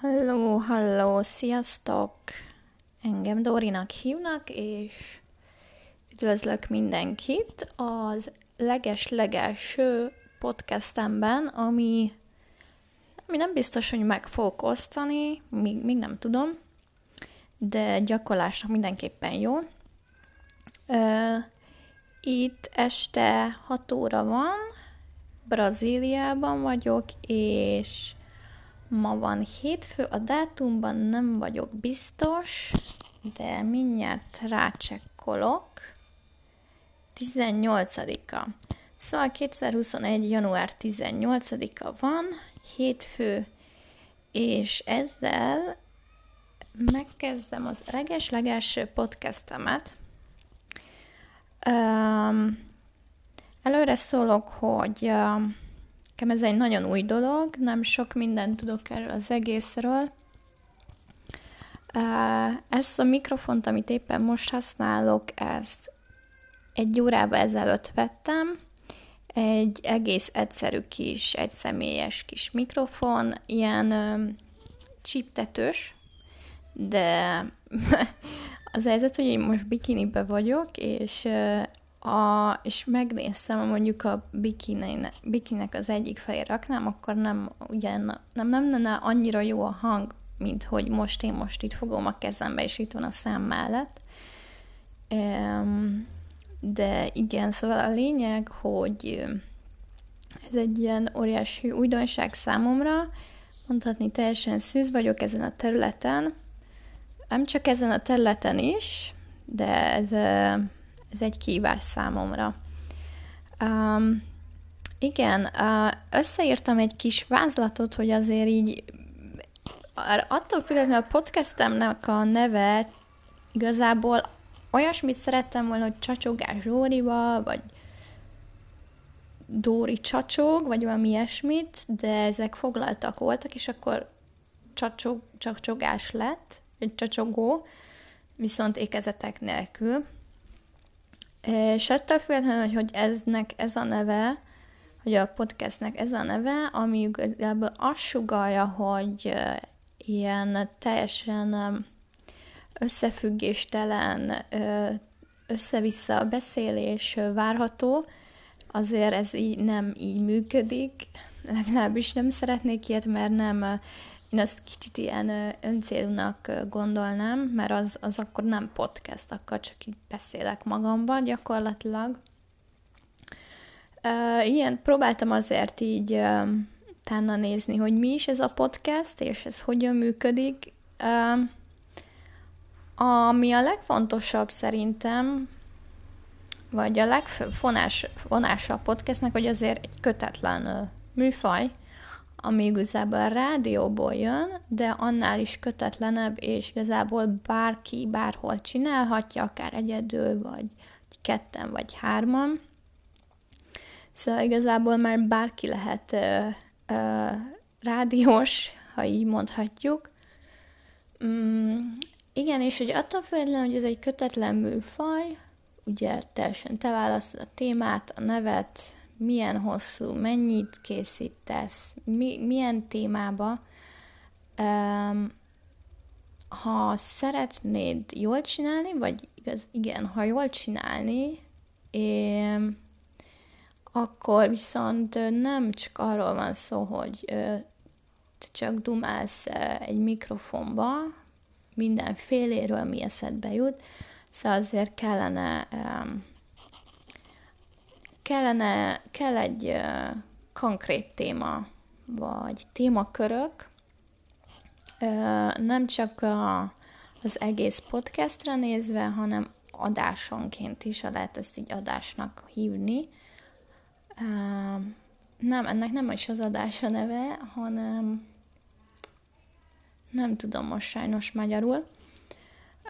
Halló, halló, sziasztok! Engem Dórinak hívnak, és üdvözlök mindenkit az leges-legelső podcastemben, ami, ami nem biztos, hogy meg fogok osztani, még, még nem tudom, de gyakorlásnak mindenképpen jó. Itt este 6 óra van, Brazíliában vagyok, és Ma van hétfő, a dátumban nem vagyok biztos, de mindjárt rácsekkolok. 18-a. Szóval 2021. január 18-a van, hétfő, és ezzel megkezdem az leges-legelső podcastemet. Um, előre szólok, hogy uh, Nekem ez egy nagyon új dolog, nem sok mindent tudok erről az egészről. Ezt a mikrofont, amit éppen most használok, ezt egy órával ezelőtt vettem, egy egész egyszerű kis, egy személyes kis mikrofon, ilyen csiptetős, de az helyzet, hogy én most bikinibe vagyok, és a, és megnéztem, mondjuk a bikinek, bikinek az egyik felé raknám, akkor nem, ugye, nem, nem lenne annyira jó a hang, mint hogy most én most itt fogom a kezembe, és itt van a szám mellett. De igen, szóval a lényeg, hogy ez egy ilyen óriási újdonság számomra, mondhatni teljesen szűz vagyok ezen a területen, nem csak ezen a területen is, de ez ez egy kívás számomra. Um, igen, összeírtam egy kis vázlatot, hogy azért így attól függetlenül a podcastemnek a neve igazából olyasmit szerettem volna, hogy Csacsogás Zsórival, vagy Dóri Csacsog, vagy valami ilyesmit, de ezek foglaltak voltak, és akkor csacsog, csacsogás lett, egy csacsogó, viszont ékezetek nélkül. És ettől függetlenül, hogy eznek ez a neve, hogy a podcastnek ez a neve, ami igazából azt sugalja, hogy ilyen teljesen összefüggéstelen, össze-vissza beszélés várható, azért ez így nem így működik, legalábbis nem szeretnék ilyet, mert nem én ezt kicsit ilyen öncélúnak gondolnám, mert az, az akkor nem podcast, akkor csak így beszélek magamban gyakorlatilag. Ilyen próbáltam azért így tána nézni, hogy mi is ez a podcast, és ez hogyan működik. Ami a legfontosabb szerintem, vagy a legfőbb vonása a podcastnek, hogy azért egy kötetlen műfaj, ami igazából a rádióból jön, de annál is kötetlenebb, és igazából bárki bárhol csinálhatja, akár egyedül, vagy ketten, vagy hárman. Szóval igazából már bárki lehet ö, ö, rádiós, ha így mondhatjuk. Mm, igen, és hogy attól függetlenül, hogy ez egy kötetlen műfaj, ugye teljesen te választod a témát, a nevet, milyen hosszú, mennyit készítesz, mi, milyen témába. Um, ha szeretnéd jól csinálni, vagy igaz, igen, ha jól csinálni, én, akkor viszont nem csak arról van szó, hogy te csak dumálsz egy mikrofonba, mindenféléről mi eszedbe jut, szóval azért kellene um, kellene, kell egy konkrét téma, vagy témakörök, nem csak a, az egész podcastra nézve, hanem adásonként is, ha lehet ezt így adásnak hívni. Nem, ennek nem is az adás a neve, hanem nem tudom most sajnos magyarul.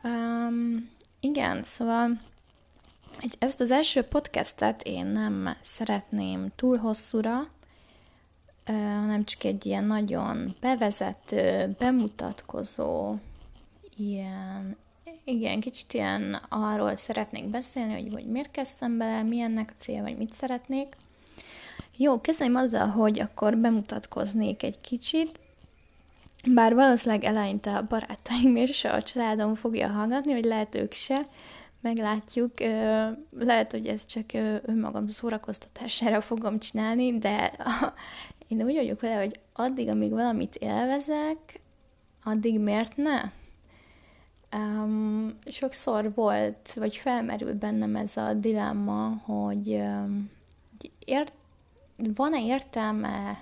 Um, igen, szóval egy, ezt az első podcastet én nem szeretném túl hosszúra, hanem csak egy ilyen nagyon bevezető, bemutatkozó, ilyen, igen, kicsit ilyen arról szeretnék beszélni, hogy, hogy miért kezdtem bele, milyennek a cél, vagy mit szeretnék. Jó, kezdem azzal, hogy akkor bemutatkoznék egy kicsit. bár valószínűleg eleinte a barátaim és a családom fogja hallgatni, vagy lehet ők se, meglátjuk. Lehet, hogy ez csak önmagam szórakoztatására fogom csinálni, de én úgy vagyok vele, hogy addig, amíg valamit élvezek, addig miért ne? Um, sokszor volt, vagy felmerült bennem ez a dilemma, hogy um, ért, van-e értelme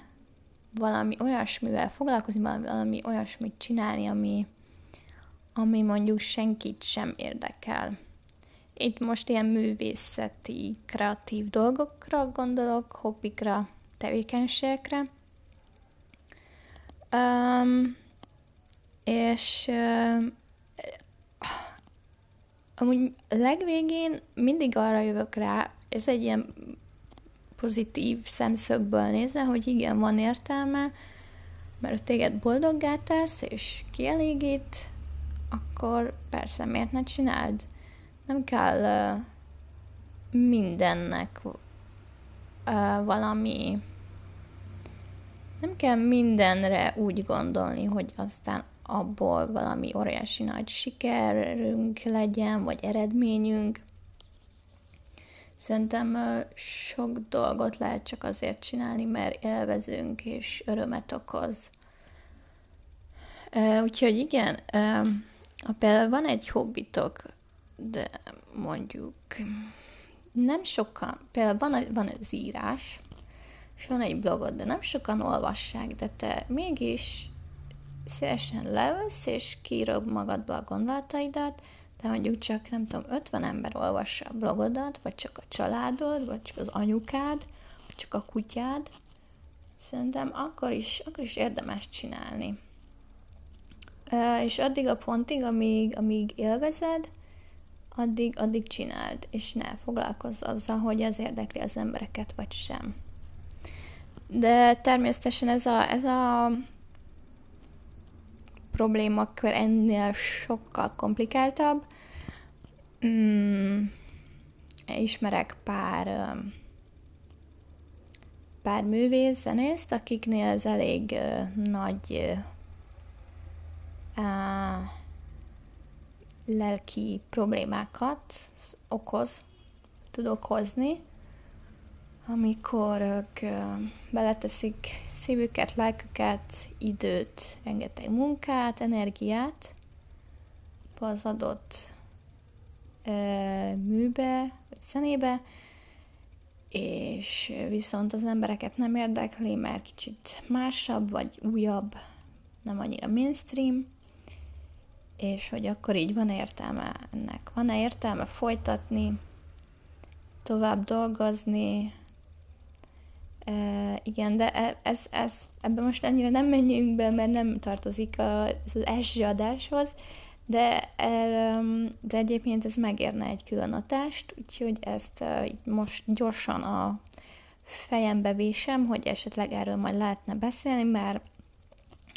valami olyasmivel foglalkozni, valami olyasmit csinálni, ami, ami mondjuk senkit sem érdekel. Itt most ilyen művészeti, kreatív dolgokra gondolok, hobbikra, tevékenységekre. Um, és uh, amúgy legvégén mindig arra jövök rá, ez egy ilyen pozitív szemszögből nézve, hogy igen, van értelme, mert téged boldoggá tesz, és kielégít, akkor persze, miért ne csináld? Nem kell uh, mindennek uh, valami nem kell mindenre úgy gondolni, hogy aztán abból valami óriási nagy sikerünk legyen, vagy eredményünk. Szerintem sok dolgot lehet csak azért csinálni, mert élvezünk és örömet okoz. Úgyhohogy igen, a például van egy hobbitok, de mondjuk nem sokan, például van, van az írás, és van egy blogod, de nem sokan olvassák, de te mégis szívesen leülsz, és kiírod magadba a gondolataidat, de mondjuk csak, nem tudom, 50 ember olvassa a blogodat, vagy csak a családod, vagy csak az anyukád, vagy csak a kutyád, szerintem akkor is, akkor is érdemes csinálni. És addig a pontig, amíg, amíg élvezed, addig, addig csináld, és ne foglalkozz azzal, hogy ez érdekli az embereket, vagy sem. De természetesen ez a, ez a problémakör ennél sokkal komplikáltabb. Mm, ismerek pár pár művész, zenészt, akiknél ez elég uh, nagy uh, lelki problémákat okoz, tud okozni, amikor ők beleteszik szívüket, lelküket, időt, rengeteg munkát, energiát az adott műbe, zenébe, és viszont az embereket nem érdekli, mert kicsit másabb, vagy újabb, nem annyira mainstream, és hogy akkor így van értelme ennek. Van-e értelme folytatni, tovább dolgozni, Uh, igen, de e, ez, ez, ebben most ennyire nem menjünk be, mert nem tartozik a, az első adáshoz, de, de egyébként ez megérne egy külön adást, úgyhogy ezt most gyorsan a fejembe vésem, hogy esetleg erről majd lehetne beszélni, mert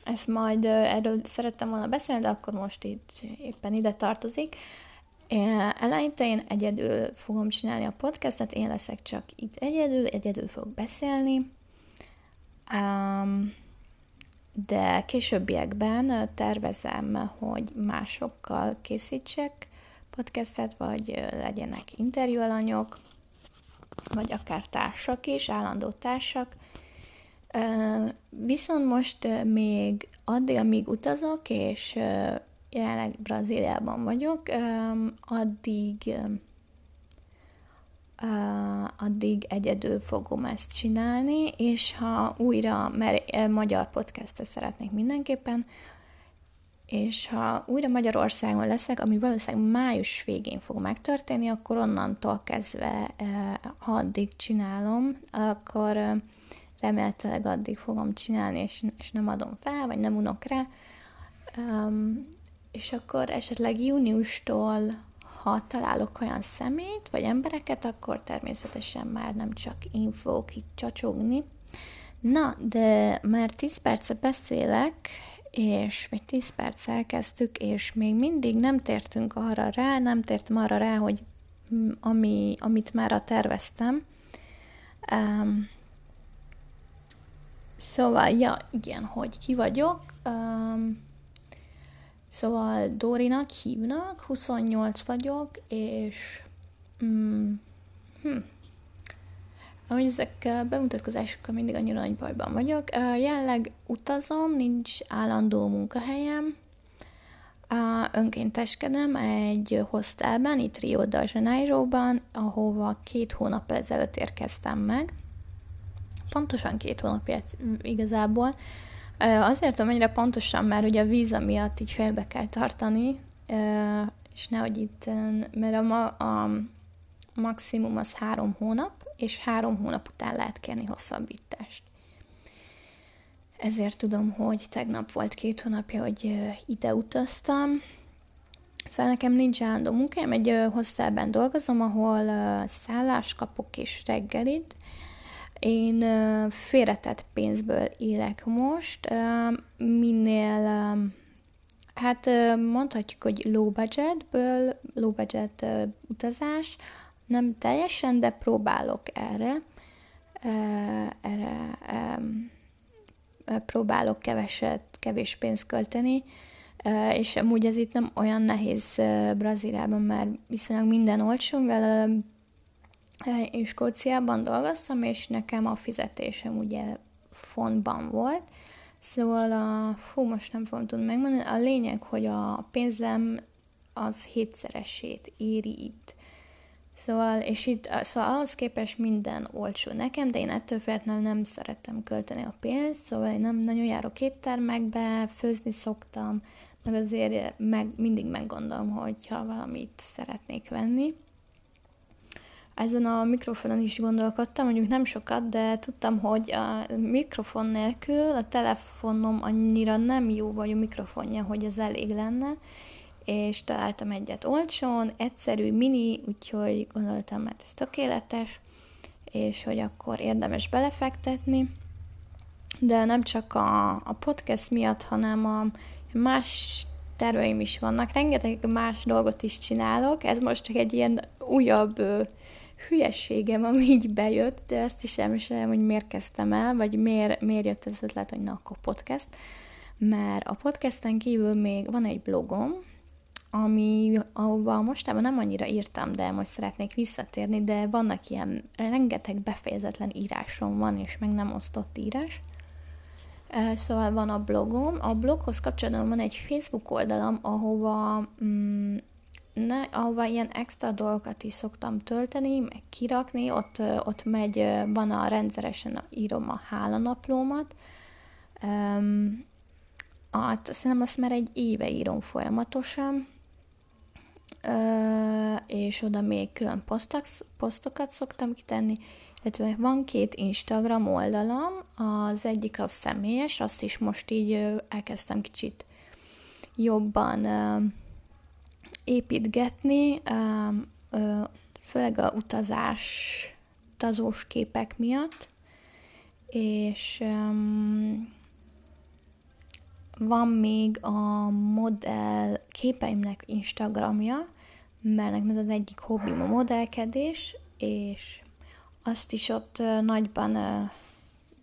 ezt majd erről szerettem volna beszélni, de akkor most itt éppen ide tartozik. Eleinte én egyedül fogom csinálni a podcastet, én leszek csak itt egyedül, egyedül fogok beszélni, um, de későbbiekben tervezem, hogy másokkal készítsek podcastet, vagy legyenek interjúalanyok, vagy akár társak is, állandó társak. Viszont most még addig, amíg utazok, és jelenleg Brazíliában vagyok, addig addig egyedül fogom ezt csinálni, és ha újra, mert magyar podcastet szeretnék mindenképpen, és ha újra Magyarországon leszek, ami valószínűleg május végén fog megtörténni, akkor onnantól kezdve, ha addig csinálom, akkor remélhetőleg addig fogom csinálni, és, és nem adom fel, vagy nem unok rá és akkor esetleg júniustól, ha találok olyan szemét, vagy embereket, akkor természetesen már nem csak én fogok itt csacsogni. Na, de már 10 perce beszélek, és vagy 10 perc elkezdtük, és még mindig nem tértünk arra rá, nem tértem arra rá, hogy ami, amit már terveztem. Um, Szóval, ja, igen, hogy ki vagyok. Um, szóval Dórinak hívnak, 28 vagyok, és mm, hm, ahogy ezek bemutatkozásokkal mindig annyira nagy bajban vagyok. Uh, jelenleg utazom, nincs állandó munkahelyem, uh, önkénteskedem egy hostelben, itt Rio de Janeiroban, ahova két hónap ezelőtt érkeztem meg pontosan két hónapja igazából. Azért tudom ennyire pontosan, mert ugye a víza miatt így félbe kell tartani, és nehogy itt, mert a, ma, a maximum az három hónap, és három hónap után lehet kérni hosszabbítást. Ezért tudom, hogy tegnap volt két hónapja, hogy ide utaztam. Szóval nekem nincs állandó munkám, egy hostelben dolgozom, ahol szállást kapok és reggelit, én félretett pénzből élek most, minél, hát mondhatjuk, hogy low budgetből, low budget utazás, nem teljesen, de próbálok erre, erre próbálok keveset, kevés pénzt költeni, és amúgy ez itt nem olyan nehéz Brazíliában, mert viszonylag minden olcsó, mivel én Skóciában dolgoztam, és nekem a fizetésem ugye fontban volt, Szóval a, fú, most nem fogom tudni megmondani, a lényeg, hogy a pénzem az hétszeresét éri itt. Szóval, és itt, szóval ahhoz képest minden olcsó nekem, de én ettől feltétlenül nem szeretem költeni a pénzt, szóval én nem nagyon járok éttermekbe, főzni szoktam, meg azért meg, mindig meggondolom, hogyha valamit szeretnék venni. Ezen a mikrofonon is gondolkodtam, mondjuk nem sokat, de tudtam, hogy a mikrofon nélkül a telefonom annyira nem jó vagy a mikrofonja, hogy ez elég lenne, és találtam egyet olcsón, egyszerű, mini, úgyhogy gondoltam, mert ez tökéletes, és hogy akkor érdemes belefektetni. De nem csak a, a podcast miatt, hanem a más terveim is vannak. Rengeteg más dolgot is csinálok. Ez most csak egy ilyen újabb hülyességem, ami így bejött, de ezt is elmesélem, hogy miért kezdtem el, vagy miért, miért jött ez ötlet, hogy na, akkor podcast. Mert a podcasten kívül még van egy blogom, ami, ahova mostában nem annyira írtam, de most szeretnék visszatérni, de vannak ilyen rengeteg befejezetlen írásom van, és meg nem osztott írás. Szóval van a blogom. A bloghoz kapcsolatban van egy Facebook oldalam, ahova mm, ne, ahova ilyen extra dolgokat is szoktam tölteni, meg kirakni, ott, ott megy, van a rendszeresen írom a hálanaplómat, um, hát szerintem azt már egy éve írom folyamatosan, uh, és oda még külön posztok, posztokat szoktam kitenni, illetve van két Instagram oldalam, az egyik a személyes, azt is most így elkezdtem kicsit jobban építgetni, főleg a utazás, utazós képek miatt, és van még a modell képeimnek Instagramja, mert nekem ez az egyik hobbim a modellkedés, és azt is ott nagyban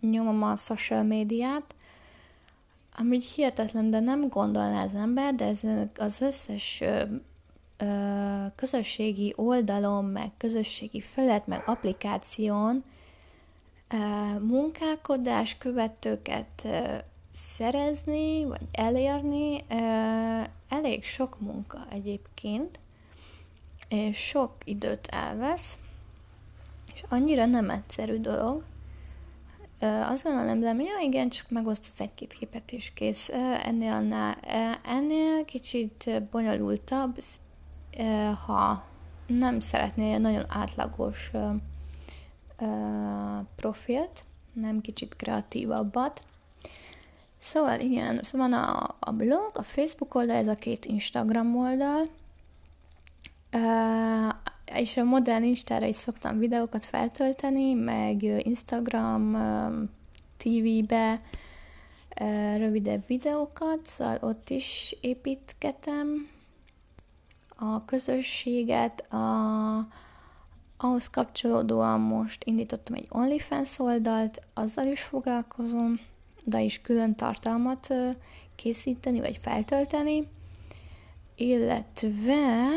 nyomom a social médiát, ami hihetetlen, de nem gondolná az ember, de ez az összes ö, ö, közösségi oldalon, meg közösségi felett, meg applikáción ö, munkálkodás követőket ö, szerezni, vagy elérni, ö, elég sok munka egyébként, és sok időt elvesz, és annyira nem egyszerű dolog, azt gondolom, de ja, igen, csak megosztasz egy-két képet és kész. Ennél, annál, ennél kicsit bonyolultabb, ha nem szeretnél nagyon átlagos profilt, nem kicsit kreatívabbat. Szóval igen, szóval van a, blog, a Facebook oldal, ez a két Instagram oldal, és a modern Instára is szoktam videókat feltölteni, meg Instagram TV-be rövidebb videókat, szóval ott is építgetem a közösséget, a, ahhoz kapcsolódóan most indítottam egy OnlyFans oldalt, azzal is foglalkozom, de is külön tartalmat készíteni, vagy feltölteni, illetve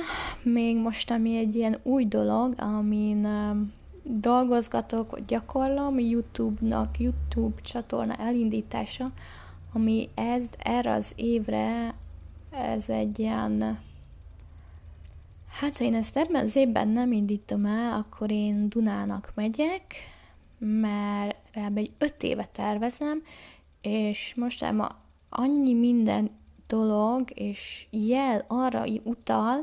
még most, ami egy ilyen új dolog, amin dolgozgatok, vagy gyakorlom, YouTube-nak, YouTube csatorna elindítása, ami ez, erre az évre ez egy ilyen Hát, ha én ezt ebben az évben nem indítom el, akkor én Dunának megyek, mert egy öt éve tervezem, és most már annyi minden dolog és jel arra utal,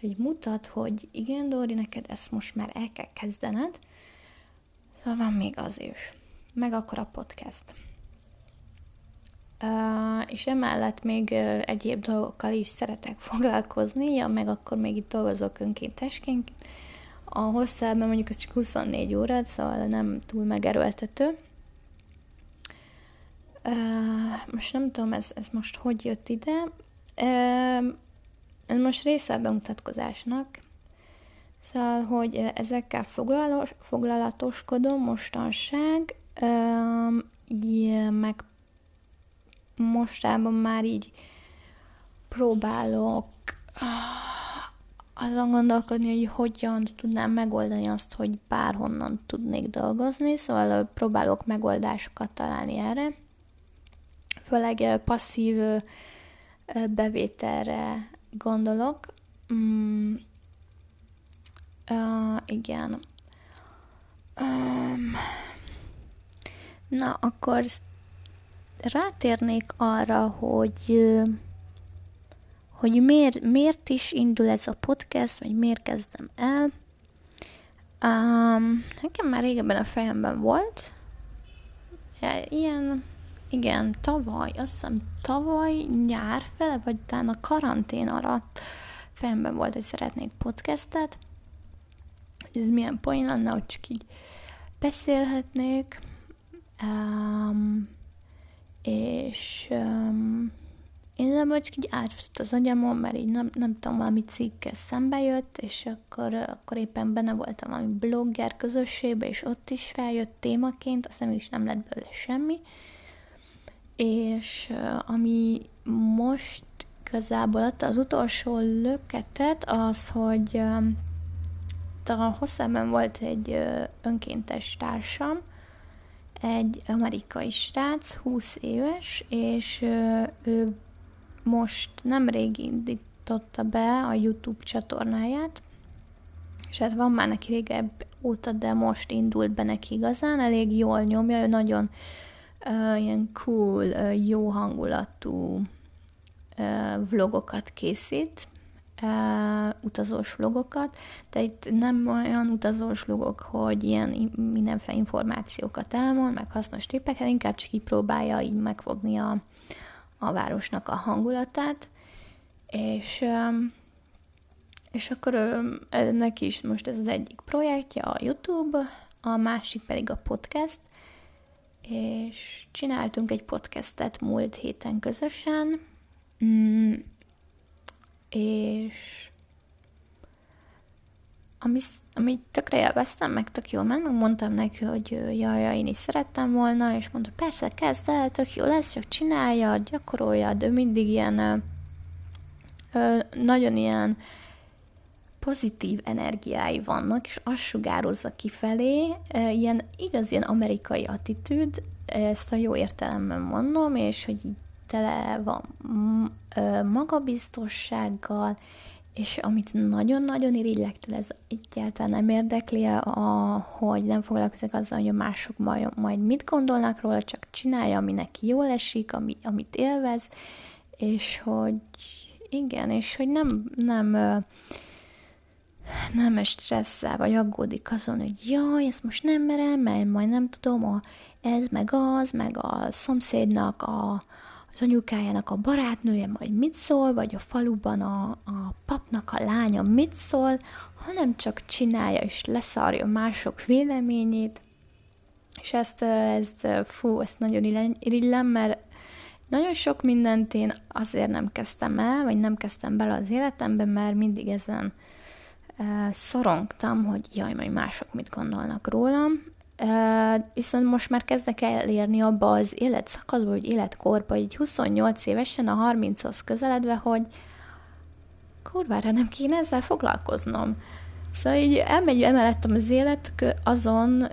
hogy mutat, hogy igen, Dori, neked ezt most már el kell kezdened. Szóval van még az is. Meg akkor a podcast. És emellett még egyéb dolgokkal is szeretek foglalkozni, ja, meg akkor még itt dolgozok önkéntesként. A hosszában mondjuk ez csak 24 óra, szóval nem túl megerőltető. Most nem tudom, ez, ez most hogy jött ide. Ez most része a bemutatkozásnak, Szóval, hogy ezekkel foglalatoskodom mostanság, meg mostában már így próbálok azon gondolkodni, hogy hogyan tudnám megoldani azt, hogy bárhonnan tudnék dolgozni, szóval próbálok megoldásokat találni erre. Főleg passzív bevételre gondolok. Mm, uh, igen. Um, na, akkor rátérnék arra, hogy hogy miért, miért is indul ez a podcast, vagy miért kezdem el. Um, nekem már régebben a fejemben volt. Ilyen, igen, tavaly, azt hiszem tavaly nyár fele, vagy talán a karantén alatt fejemben volt, hogy szeretnék podcastet. Hogy ez milyen poén lenne, hogy csak így beszélhetnék. Um, és um, én nem vagy így átfutott az agyamon, mert így nem, nem tudom, valami cikkkel szembe jött, és akkor, akkor éppen benne voltam valami blogger közösségbe, és ott is feljött témaként, aztán is nem lett belőle semmi. És uh, ami most igazából adta az utolsó löketet, az, hogy um, a hosszában volt egy uh, önkéntes társam, egy amerikai srác, 20 éves, és ő most nemrég indította be a YouTube csatornáját, és hát van már neki régebb óta, de most indult be neki igazán, elég jól nyomja, ő nagyon uh, ilyen cool, uh, jó hangulatú uh, vlogokat készít, uh, utazós vlogokat, de itt nem olyan utazós vlogok, hogy ilyen mindenféle információkat elmond, meg hasznos tippeket, inkább csak így próbálja így megfogni a, a városnak a hangulatát, és um, és akkor neki is most ez az egyik projektje a YouTube, a másik pedig a podcast, és csináltunk egy podcastet múlt héten közösen, mm, és ami, amit tökre élveztem, meg tök jól ment, meg mondtam neki, hogy jaj, jaj, én is szerettem volna, és mondta, persze, kezd el, tök jó lesz, csak csinálja, gyakorolja, de mindig ilyen ö, nagyon ilyen pozitív energiái vannak, és azt sugározza kifelé, ö, ilyen igaz, ilyen amerikai attitűd, ezt a jó értelemben mondom, és hogy így tele van magabiztossággal, és amit nagyon-nagyon irigylek tőle, ez egyáltalán nem érdekli, a, hogy nem foglalkozik azzal, hogy a mások majd, majd mit gondolnak róla, csak csinálja, ami neki jól esik, ami, amit élvez, és hogy igen, és hogy nem, nem nem stresszel, vagy aggódik azon, hogy jaj, ezt most nem merem, mert majd nem tudom, a, ez, meg az, meg a szomszédnak a, az anyukájának a barátnője majd mit szól, vagy a faluban a, a papnak a lánya mit szól, hanem csak csinálja és leszarja mások véleményét, és ezt, ezt fú, ezt nagyon irigylem, mert nagyon sok mindent én azért nem kezdtem el, vagy nem kezdtem bele az életembe, mert mindig ezen szorongtam, hogy jaj, majd mások mit gondolnak rólam, viszont most már kezdek elérni abba az életszakadba, vagy életkorba, így 28 évesen, a 30-hoz közeledve, hogy kurvára nem kéne ezzel foglalkoznom. Szóval így elmegy emelettem az élet azon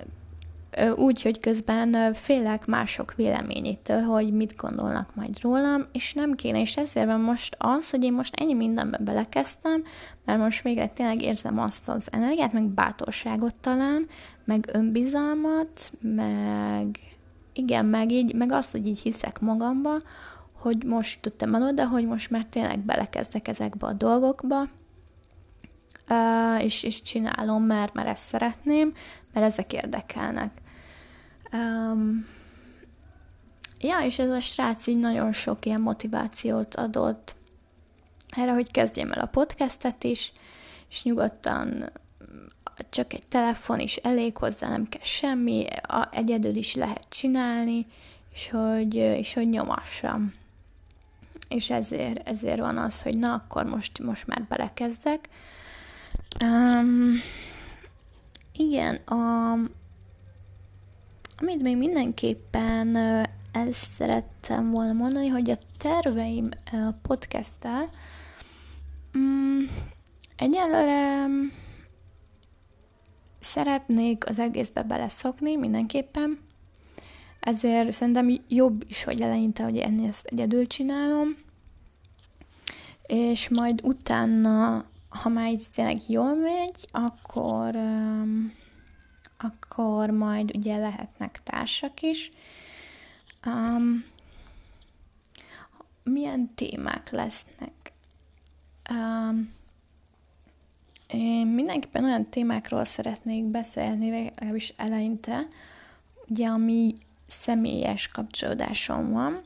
úgy, hogy közben félek mások véleményétől, hogy mit gondolnak majd rólam, és nem kéne, és ezért van most az, hogy én most ennyi mindenbe belekezdtem, mert most végre tényleg érzem azt az energiát, meg bátorságot talán, meg önbizalmat, meg igen, meg így, meg azt, hogy így hiszek magamba, hogy most tudtam el oda, hogy most már tényleg belekezdek ezekbe a dolgokba, és, és csinálom, mert, mert ezt szeretném, mert ezek érdekelnek. Um, ja, és ez a srác így nagyon sok ilyen motivációt adott erre, hogy kezdjem el a podcastet is, és nyugodtan csak egy telefon is elég hozzá, nem kell semmi, a, egyedül is lehet csinálni, és hogy, és hogy nyomassam. És ezért, ezért van az, hogy na, akkor most, most már belekezdek. Um, igen, a, amit még mindenképpen el szerettem volna mondani, hogy a terveim podcasttel um, egyelőre szeretnék az egészbe beleszokni mindenképpen, ezért szerintem jobb is, hogy eleinte, hogy ennél ezt egyedül csinálom, és majd utána, ha már így tényleg jól megy, akkor, um, akkor majd ugye lehetnek társak is. Um, milyen témák lesznek? Um, én mindenképpen olyan témákról szeretnék beszélni, legalábbis eleinte, ugye, ami személyes kapcsolódásom van.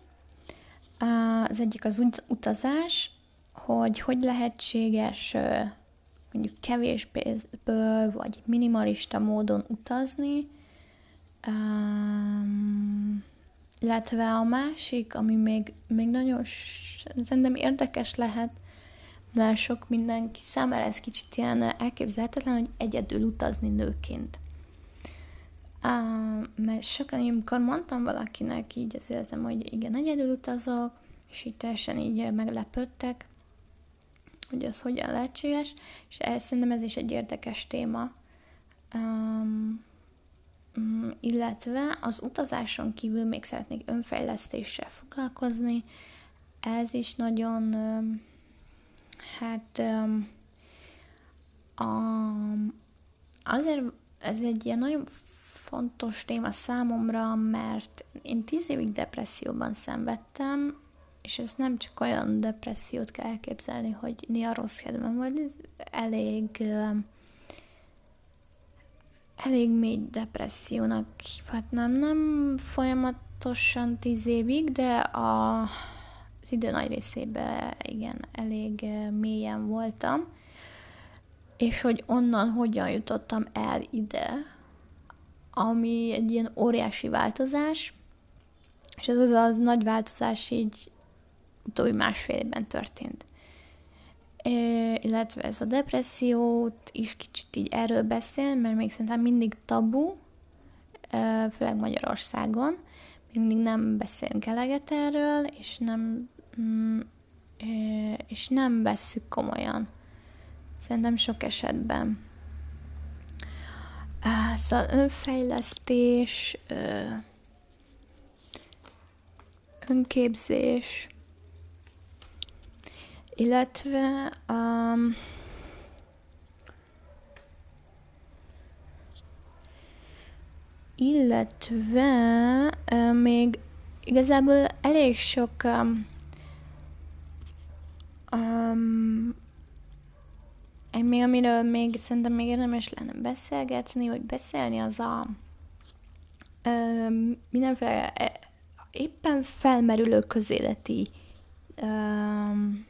Az egyik az utazás, hogy hogy lehetséges mondjuk kevés pénzből, vagy minimalista módon utazni, um, illetve a másik, ami még, még nagyon szerintem érdekes lehet, mert sok mindenki számára ez kicsit ilyen elképzelhetetlen, hogy egyedül utazni nőként. Uh, mert sokan, amikor mondtam valakinek, így az érzem, hogy igen, egyedül utazok, és így teljesen így meglepődtek, hogy az hogyan lehetséges, és ez, szerintem ez is egy érdekes téma. Um, illetve az utazáson kívül még szeretnék önfejlesztéssel foglalkozni. Ez is nagyon um, Hát um, um, azért ez egy ilyen nagyon fontos téma számomra, mert én tíz évig depresszióban szenvedtem, és ez nem csak olyan depressziót kell elképzelni, hogy néha rossz kedvem volt, ez elég elég mély depressziónak hívhatnám. Nem folyamatosan tíz évig, de a az idő nagy részében igen, elég mélyen voltam, és hogy onnan hogyan jutottam el ide, ami egy ilyen óriási változás, és ez az, az nagy változás így utóbbi másfél évben történt. É, illetve ez a depressziót is kicsit így erről beszél, mert még szerintem mindig tabu, főleg Magyarországon, még mindig nem beszélünk eleget erről, és nem és nem vesszük komolyan. Szerintem sok esetben. Szóval önfejlesztés, önképzés, illetve um, illetve uh, még igazából elég sok um, Um, még amiről még szerintem még érdemes lenne beszélgetni, vagy beszélni, az a um, mindenféle e, éppen felmerülő közéleti um,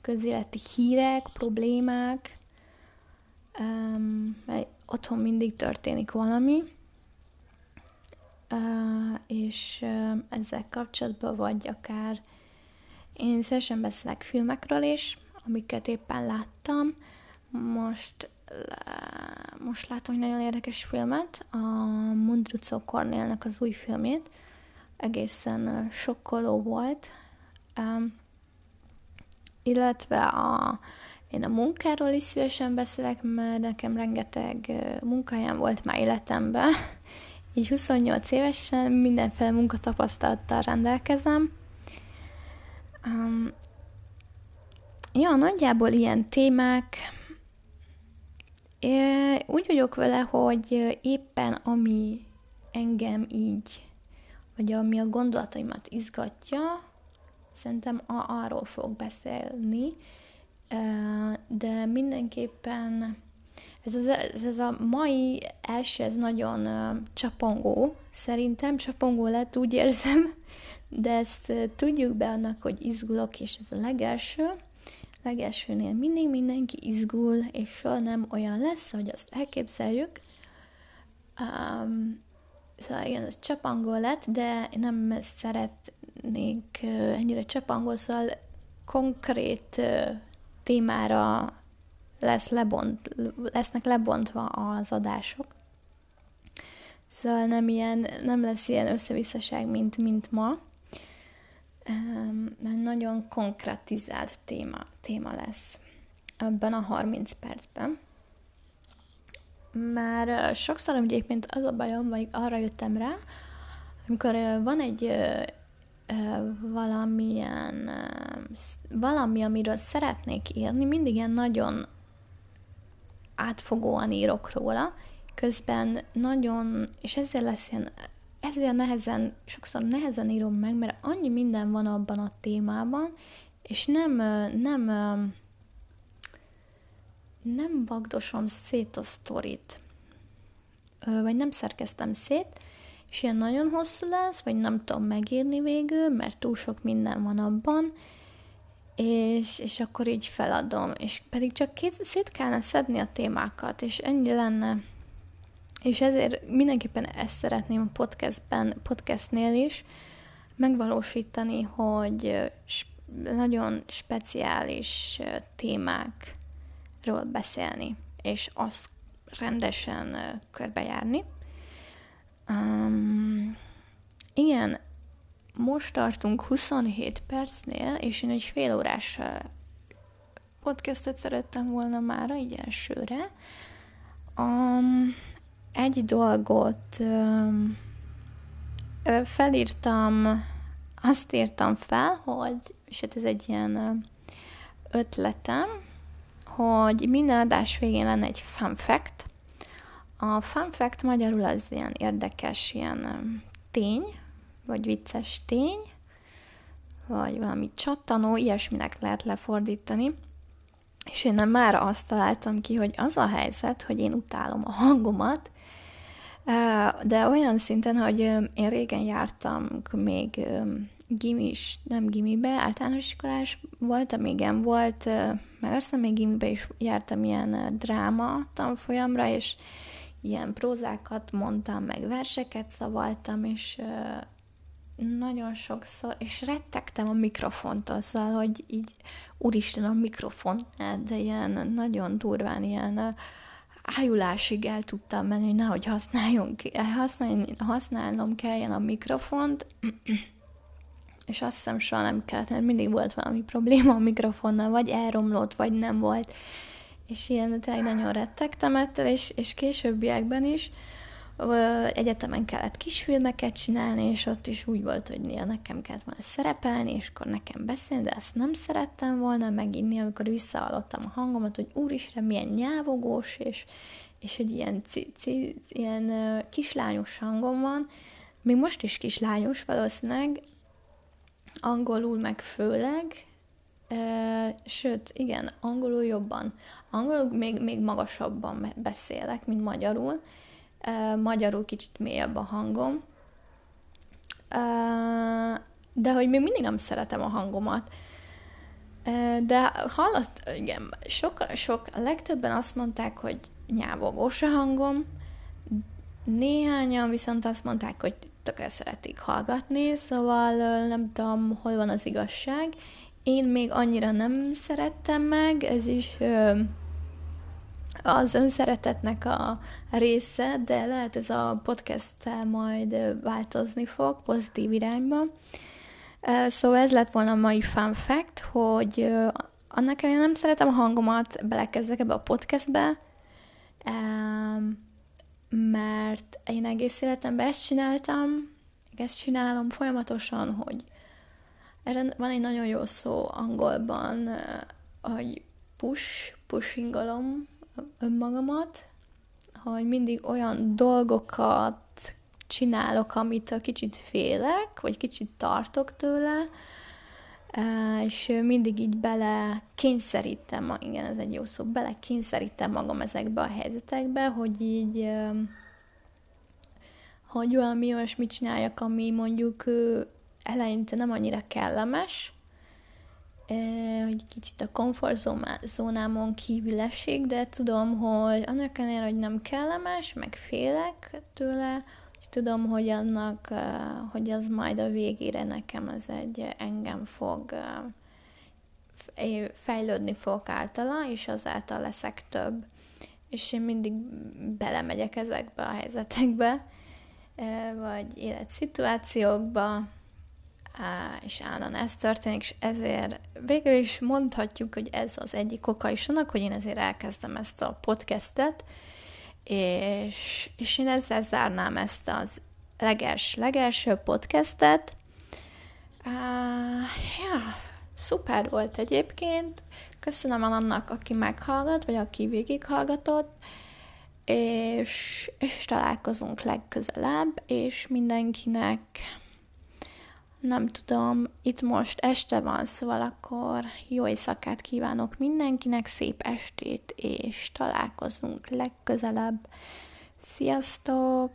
közéleti hírek, problémák, um, mert otthon mindig történik valami, uh, és uh, ezzel kapcsolatban vagy akár én szívesen beszélek filmekről is, amiket éppen láttam, most, most látom egy nagyon érdekes filmet, a Mundrucó Cornélnek az új filmét, egészen sokkoló volt, um, illetve a, én a munkáról is szívesen beszélek, mert nekem rengeteg munkájám volt már életemben, így 28 évesen mindenféle munkatapasztalattal rendelkezem. Um, ja, nagyjából ilyen témák. Úgy vagyok vele, hogy éppen ami engem így, vagy ami a gondolataimat izgatja, szerintem a, arról fogok beszélni, de mindenképpen ez, az, ez a mai első, ez nagyon csapongó, szerintem csapongó lett, úgy érzem, de ezt tudjuk be annak, hogy izgulok, és ez a legelső. Legelsőnél mindig mindenki izgul, és soha nem olyan lesz, hogy azt elképzeljük. Um, szóval igen, ez csapangó lett, de nem szeretnék ennyire csapangó, szóval konkrét témára lesz lebont, lesznek lebontva az adások. Szóval nem, ilyen, nem lesz ilyen összevisszaság, mint, mint ma. Mert nagyon konkretizált téma, téma lesz ebben a 30 percben. Már sokszor egyébként az a bajom, vagy arra jöttem rá, amikor van egy valamilyen valami, amiről szeretnék írni, mindig ilyen nagyon átfogóan írok róla, közben nagyon, és ezért lesz ilyen, ezért nehezen, sokszor nehezen írom meg, mert annyi minden van abban a témában, és nem, nem, nem vagdosom szét a sztorit, vagy nem szerkeztem szét, és ilyen nagyon hosszú lesz, vagy nem tudom megírni végül, mert túl sok minden van abban, és, és akkor így feladom, és pedig csak két, szét kellene szedni a témákat, és ennyi lenne. És ezért mindenképpen ezt szeretném a podcastben, podcastnél is megvalósítani, hogy nagyon speciális témákról beszélni, és azt rendesen körbejárni. Um, igen, most tartunk 27 percnél, és én egy fél órás podcastet szerettem volna már így elsőre. Um, egy dolgot felírtam, azt írtam fel, hogy, és hát ez egy ilyen ötletem, hogy minden adás végén lenne egy fun fact. A fun fact magyarul az ilyen érdekes, ilyen tény, vagy vicces tény, vagy valami csattanó, ilyesminek lehet lefordítani. És én már azt találtam ki, hogy az a helyzet, hogy én utálom a hangomat, de olyan szinten, hogy én régen jártam még gimis, nem gimibe, általános iskolás voltam, igen, volt, meg aztán még gimibe is jártam ilyen dráma tanfolyamra, és ilyen prózákat mondtam, meg verseket szavaltam, és nagyon sokszor, és rettegtem a mikrofontól, szóval, hogy így, úristen, a mikrofon, de ilyen nagyon durván, ilyen ájulásig el tudtam menni, hogy nehogy használjon, használnom kelljen a mikrofont, és azt hiszem soha nem kellett, mert mindig volt valami probléma a mikrofonnal, vagy elromlott, vagy nem volt, és ilyen tényleg nagyon rettegtem ettől, és, és későbbiekben is, egyetemen kellett kisfilmeket csinálni, és ott is úgy volt, hogy néha nekem kellett volna szerepelni, és akkor nekem beszélni, de ezt nem szerettem volna meginni, amikor visszahallottam a hangomat, hogy úristen, milyen nyávogós, és, és hogy ilyen, ci, ci, ilyen kislányos hangom van, még most is kislányos valószínűleg, angolul meg főleg, sőt, igen, angolul jobban. Angolul még, még magasabban beszélek, mint magyarul, magyarul kicsit mélyebb a hangom, de hogy még mindig nem szeretem a hangomat. De hallott, igen, sok, sok, legtöbben azt mondták, hogy nyávogós a hangom, néhányan viszont azt mondták, hogy tökre szeretik hallgatni, szóval nem tudom, hol van az igazság. Én még annyira nem szerettem meg, ez is az önszeretetnek a része, de lehet ez a podcast majd változni fog pozitív irányba. Szóval ez lett volna a mai fun fact, hogy annak ellenére nem szeretem a hangomat, belekezdek ebbe a podcastbe, mert én egész életemben ezt csináltam, ezt csinálom folyamatosan, hogy erre van egy nagyon jó szó angolban, hogy push, pushingolom önmagamat, hogy mindig olyan dolgokat csinálok, amit kicsit félek, vagy kicsit tartok tőle, és mindig így bele kényszerítem, igen, ez egy jó szó, bele kényszerítem magam ezekbe a helyzetekbe, hogy így hogy valami olyasmit csináljak, ami mondjuk eleinte nem annyira kellemes, hogy kicsit a komfortzónámon kívül esik, de tudom, hogy annak ellenére, hogy nem kellemes, meg félek tőle, tudom, hogy annak, hogy az majd a végére nekem ez egy engem fog fejlődni fogok általa, és azáltal leszek több. És én mindig belemegyek ezekbe a helyzetekbe, vagy életszituációkba, és állandóan ez történik, és ezért végül is mondhatjuk, hogy ez az egyik oka is annak, hogy én ezért elkezdem ezt a podcastet, és, és én ezzel zárnám ezt az leges, legelső podcastet. Uh, ja, szuper volt egyébként. Köszönöm annak, aki meghallgat, vagy aki végighallgatott, és, és találkozunk legközelebb, és mindenkinek nem tudom, itt most este van, szóval akkor jó éjszakát kívánok mindenkinek, szép estét, és találkozunk legközelebb. Sziasztok!